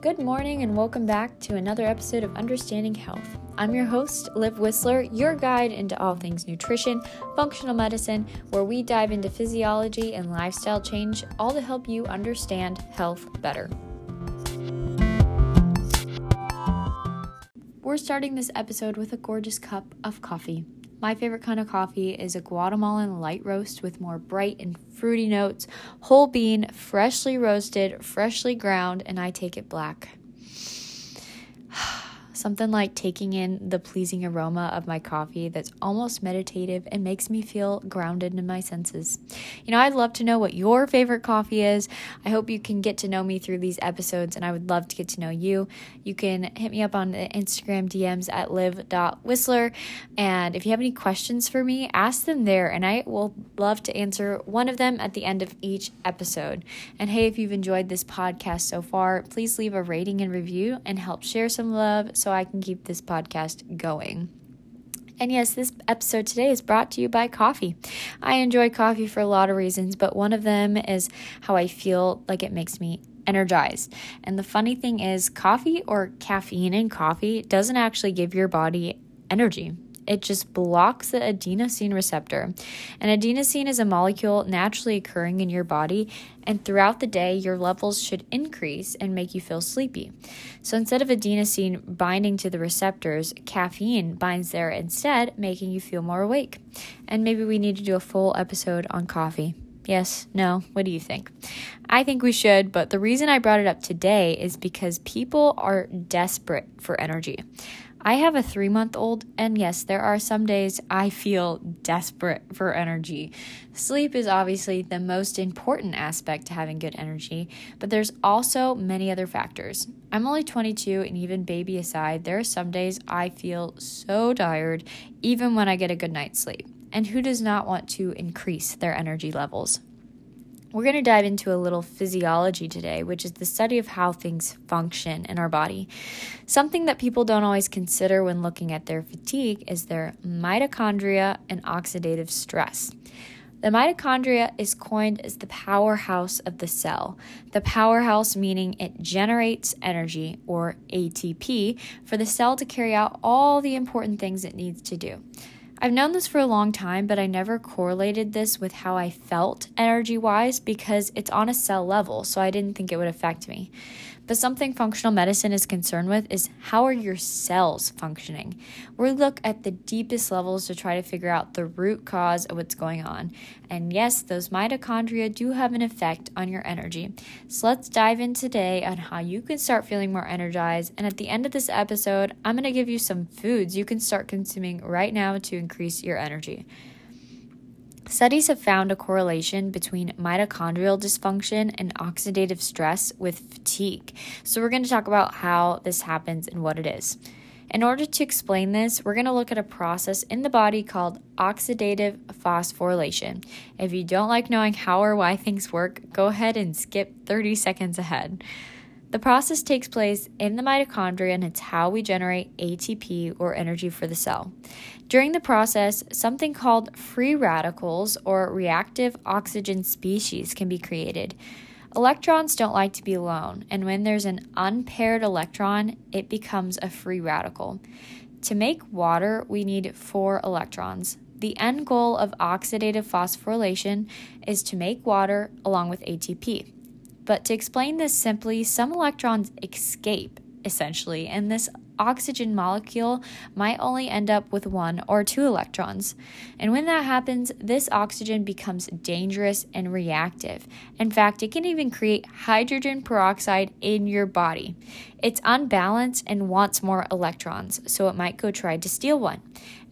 Good morning and welcome back to another episode of Understanding Health. I'm your host, Liv Whisler, your guide into all things nutrition, functional medicine, where we dive into physiology and lifestyle change, all to help you understand health better. We're starting this episode with a gorgeous cup of coffee. My favorite kind of coffee is a Guatemalan light roast with more bright and fruity notes, whole bean, freshly roasted, freshly ground, and I take it black. Something like taking in the pleasing aroma of my coffee that's almost meditative and makes me feel grounded in my senses. You know, I'd love to know what your favorite coffee is. I hope you can get to know me through these episodes, and I would love to get to know you. You can hit me up on the Instagram DMs at liv.whisler. And if you have any questions for me, ask them there, and I will love to answer one of them at the end of each episode. And hey, if you've enjoyed this podcast so far, please leave a rating and review and help share some love so I can keep this podcast going. And yes, this episode today is brought to you by coffee. I enjoy coffee for a lot of reasons, but one of them is how I feel like it makes me energized. And the funny thing is, coffee or caffeine in coffee doesn't actually give your body energy it just blocks the adenosine receptor. And adenosine is a molecule naturally occurring in your body, and throughout the day, your levels should increase and make you feel sleepy. So instead of adenosine binding to the receptors, caffeine binds there instead, making you feel more awake. And maybe we need to do a full episode on coffee. Yes, no, what do you think? I think we should, but the reason I brought it up today is because people are desperate for energy. I have a three month old, and yes, there are some days I feel desperate for energy. Sleep is obviously the most important aspect to having good energy, but there's also many other factors. I'm only 22, and even baby aside, there are some days I feel so tired, even when I get a good night's sleep. And who does not want to increase their energy levels? We're going to dive into a little physiology today, which is the study of how things function in our body. Something that people don't always consider when looking at their fatigue is their mitochondria and oxidative stress. The mitochondria is coined as the powerhouse of the cell. The powerhouse meaning it generates energy, or ATP, for the cell to carry out all the important things it needs to do. I've known this for a long time, but I never correlated this with how I felt energy wise because it's on a cell level, so I didn't think it would affect me. But something functional medicine is concerned with is how are your cells functioning? We look at the deepest levels to try to figure out the root cause of what's going on. And yes, those mitochondria do have an effect on your energy. So let's dive in today on how you can start feeling more energized. And at the end of this episode, I'm going to give you some foods you can start consuming right now to increase your energy. Studies have found a correlation between mitochondrial dysfunction and oxidative stress with fatigue. So, we're going to talk about how this happens and what it is. In order to explain this, we're going to look at a process in the body called oxidative phosphorylation. If you don't like knowing how or why things work, go ahead and skip 30 seconds ahead. The process takes place in the mitochondria and it's how we generate ATP or energy for the cell. During the process, something called free radicals or reactive oxygen species can be created. Electrons don't like to be alone, and when there's an unpaired electron, it becomes a free radical. To make water, we need four electrons. The end goal of oxidative phosphorylation is to make water along with ATP. But to explain this simply, some electrons escape, essentially, and this oxygen molecule might only end up with one or two electrons. And when that happens, this oxygen becomes dangerous and reactive. In fact, it can even create hydrogen peroxide in your body. It's unbalanced and wants more electrons, so it might go try to steal one.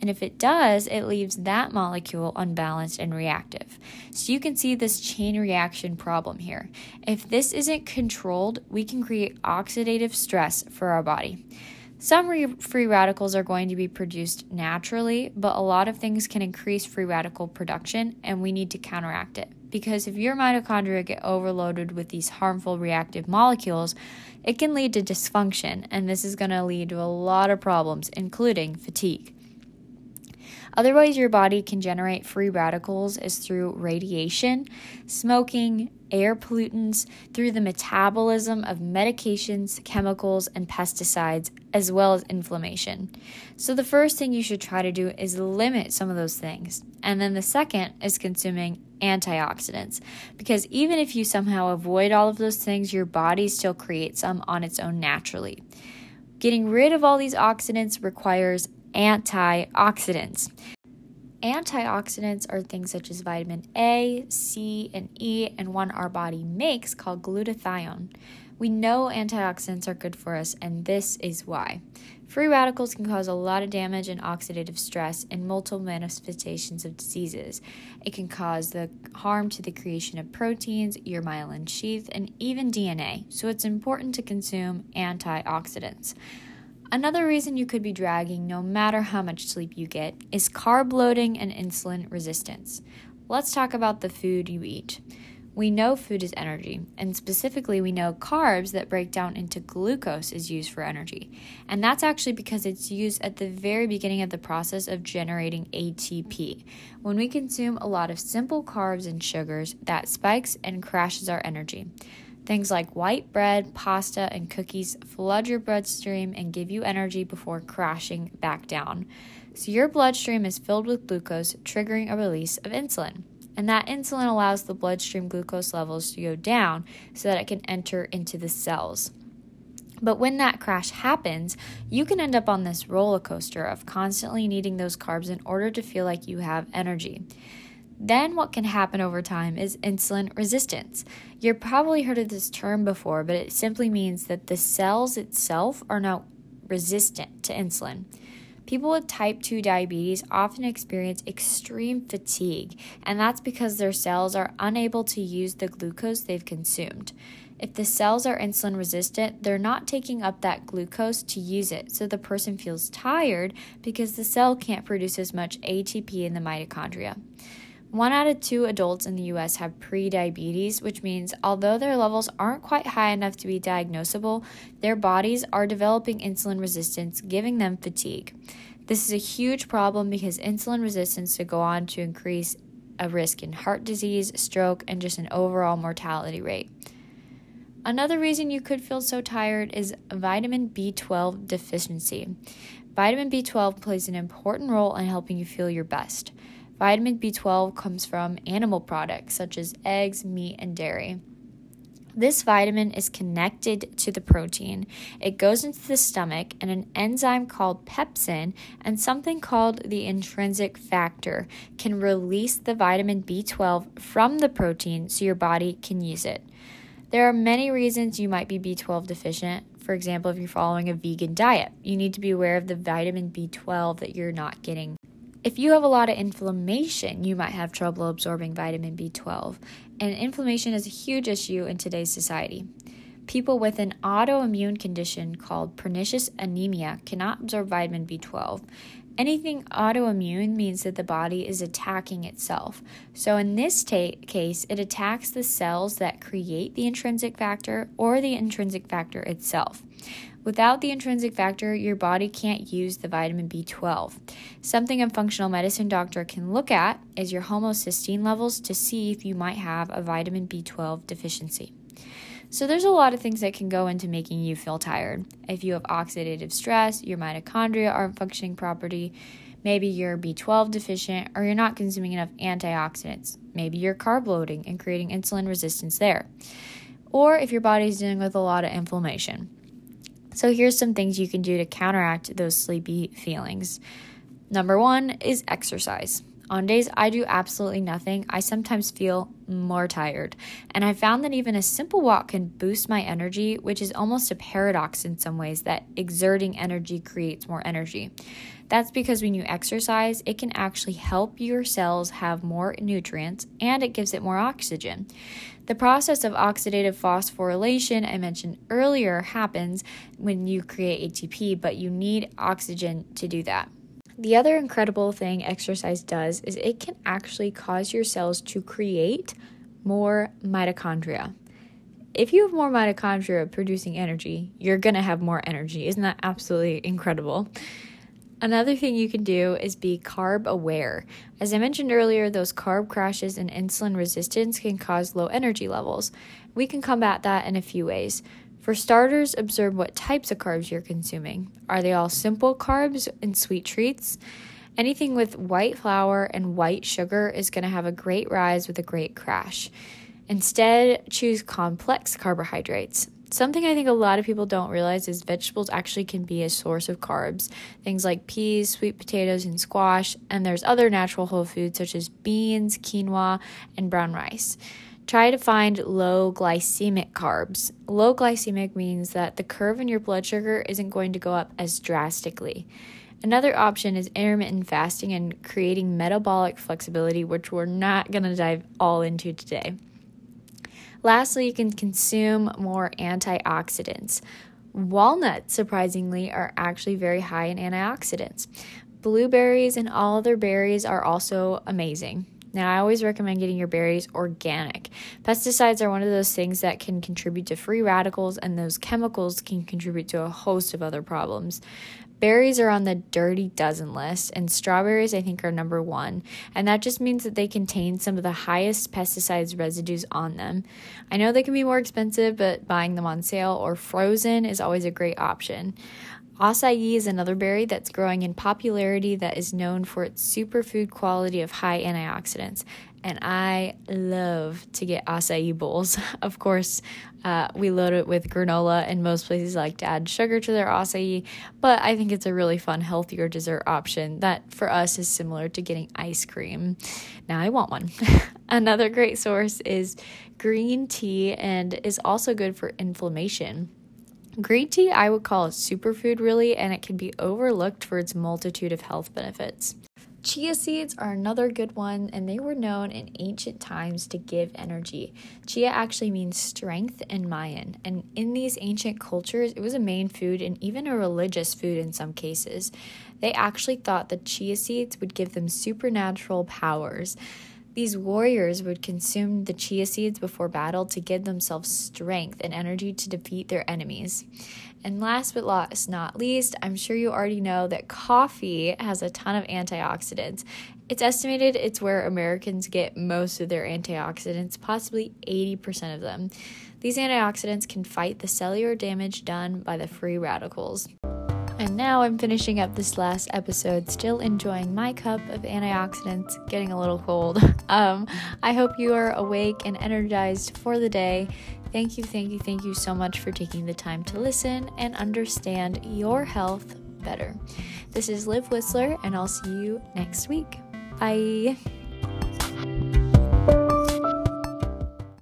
And if it does, it leaves that molecule unbalanced and reactive. So you can see this chain reaction problem here. If this isn't controlled, we can create oxidative stress for our body. Some re- free radicals are going to be produced naturally, but a lot of things can increase free radical production, and we need to counteract it. Because if your mitochondria get overloaded with these harmful reactive molecules, it can lead to dysfunction, and this is going to lead to a lot of problems, including fatigue. Other ways your body can generate free radicals is through radiation, smoking, air pollutants, through the metabolism of medications, chemicals, and pesticides, as well as inflammation. So, the first thing you should try to do is limit some of those things. And then the second is consuming antioxidants, because even if you somehow avoid all of those things, your body still creates some on its own naturally. Getting rid of all these oxidants requires antioxidants. Antioxidants are things such as vitamin A, C, and E, and one our body makes called glutathione. We know antioxidants are good for us, and this is why. Free radicals can cause a lot of damage and oxidative stress and multiple manifestations of diseases. It can cause the harm to the creation of proteins, your myelin sheath, and even DNA, so it's important to consume antioxidants. Another reason you could be dragging, no matter how much sleep you get, is carb loading and insulin resistance. Let's talk about the food you eat. We know food is energy, and specifically, we know carbs that break down into glucose is used for energy. And that's actually because it's used at the very beginning of the process of generating ATP. When we consume a lot of simple carbs and sugars, that spikes and crashes our energy. Things like white bread, pasta, and cookies flood your bloodstream and give you energy before crashing back down. So, your bloodstream is filled with glucose, triggering a release of insulin. And that insulin allows the bloodstream glucose levels to go down so that it can enter into the cells. But when that crash happens, you can end up on this roller coaster of constantly needing those carbs in order to feel like you have energy. Then, what can happen over time is insulin resistance. You've probably heard of this term before, but it simply means that the cells itself are now resistant to insulin. People with type 2 diabetes often experience extreme fatigue, and that's because their cells are unable to use the glucose they've consumed. If the cells are insulin resistant, they're not taking up that glucose to use it, so the person feels tired because the cell can't produce as much ATP in the mitochondria. One out of two adults in the US have prediabetes, which means although their levels aren't quite high enough to be diagnosable, their bodies are developing insulin resistance, giving them fatigue. This is a huge problem because insulin resistance to go on to increase a risk in heart disease, stroke, and just an overall mortality rate. Another reason you could feel so tired is vitamin B12 deficiency. Vitamin B12 plays an important role in helping you feel your best. Vitamin B12 comes from animal products such as eggs, meat, and dairy. This vitamin is connected to the protein. It goes into the stomach, and an enzyme called pepsin and something called the intrinsic factor can release the vitamin B12 from the protein so your body can use it. There are many reasons you might be B12 deficient. For example, if you're following a vegan diet, you need to be aware of the vitamin B12 that you're not getting if you have a lot of inflammation, you might have trouble absorbing vitamin B12. And inflammation is a huge issue in today's society. People with an autoimmune condition called pernicious anemia cannot absorb vitamin B12. Anything autoimmune means that the body is attacking itself. So, in this ta- case, it attacks the cells that create the intrinsic factor or the intrinsic factor itself. Without the intrinsic factor, your body can't use the vitamin B12. Something a functional medicine doctor can look at is your homocysteine levels to see if you might have a vitamin B12 deficiency. So, there's a lot of things that can go into making you feel tired. If you have oxidative stress, your mitochondria aren't functioning properly, maybe you're B12 deficient, or you're not consuming enough antioxidants. Maybe you're carb loading and creating insulin resistance there. Or if your body's dealing with a lot of inflammation. So, here's some things you can do to counteract those sleepy feelings. Number one is exercise. On days I do absolutely nothing, I sometimes feel more tired. And I found that even a simple walk can boost my energy, which is almost a paradox in some ways that exerting energy creates more energy. That's because when you exercise, it can actually help your cells have more nutrients and it gives it more oxygen. The process of oxidative phosphorylation I mentioned earlier happens when you create ATP, but you need oxygen to do that. The other incredible thing exercise does is it can actually cause your cells to create more mitochondria. If you have more mitochondria producing energy, you're going to have more energy. Isn't that absolutely incredible? Another thing you can do is be carb aware. As I mentioned earlier, those carb crashes and insulin resistance can cause low energy levels. We can combat that in a few ways. For starters, observe what types of carbs you're consuming. Are they all simple carbs and sweet treats? Anything with white flour and white sugar is going to have a great rise with a great crash. Instead, choose complex carbohydrates. Something I think a lot of people don't realize is vegetables actually can be a source of carbs. Things like peas, sweet potatoes, and squash, and there's other natural whole foods such as beans, quinoa, and brown rice. Try to find low glycemic carbs. Low glycemic means that the curve in your blood sugar isn't going to go up as drastically. Another option is intermittent fasting and creating metabolic flexibility, which we're not going to dive all into today. Lastly, you can consume more antioxidants. Walnuts, surprisingly, are actually very high in antioxidants. Blueberries and all other berries are also amazing. Now, I always recommend getting your berries organic. Pesticides are one of those things that can contribute to free radicals, and those chemicals can contribute to a host of other problems. Berries are on the dirty dozen list, and strawberries, I think, are number one. And that just means that they contain some of the highest pesticides residues on them. I know they can be more expensive, but buying them on sale or frozen is always a great option. Acai is another berry that's growing in popularity that is known for its superfood quality of high antioxidants. And I love to get acai bowls. Of course, uh, we load it with granola, and most places like to add sugar to their acai, but I think it's a really fun, healthier dessert option that for us is similar to getting ice cream. Now I want one. Another great source is green tea and is also good for inflammation. Green tea, I would call a superfood, really, and it can be overlooked for its multitude of health benefits. Chia seeds are another good one, and they were known in ancient times to give energy. Chia actually means strength in Mayan, and in these ancient cultures, it was a main food and even a religious food in some cases. They actually thought that chia seeds would give them supernatural powers. These warriors would consume the chia seeds before battle to give themselves strength and energy to defeat their enemies. And last but not least, I'm sure you already know that coffee has a ton of antioxidants. It's estimated it's where Americans get most of their antioxidants, possibly 80% of them. These antioxidants can fight the cellular damage done by the free radicals. And now I'm finishing up this last episode, still enjoying my cup of antioxidants, getting a little cold. Um, I hope you are awake and energized for the day. Thank you, thank you, thank you so much for taking the time to listen and understand your health better. This is Liv Whisler, and I'll see you next week. Bye.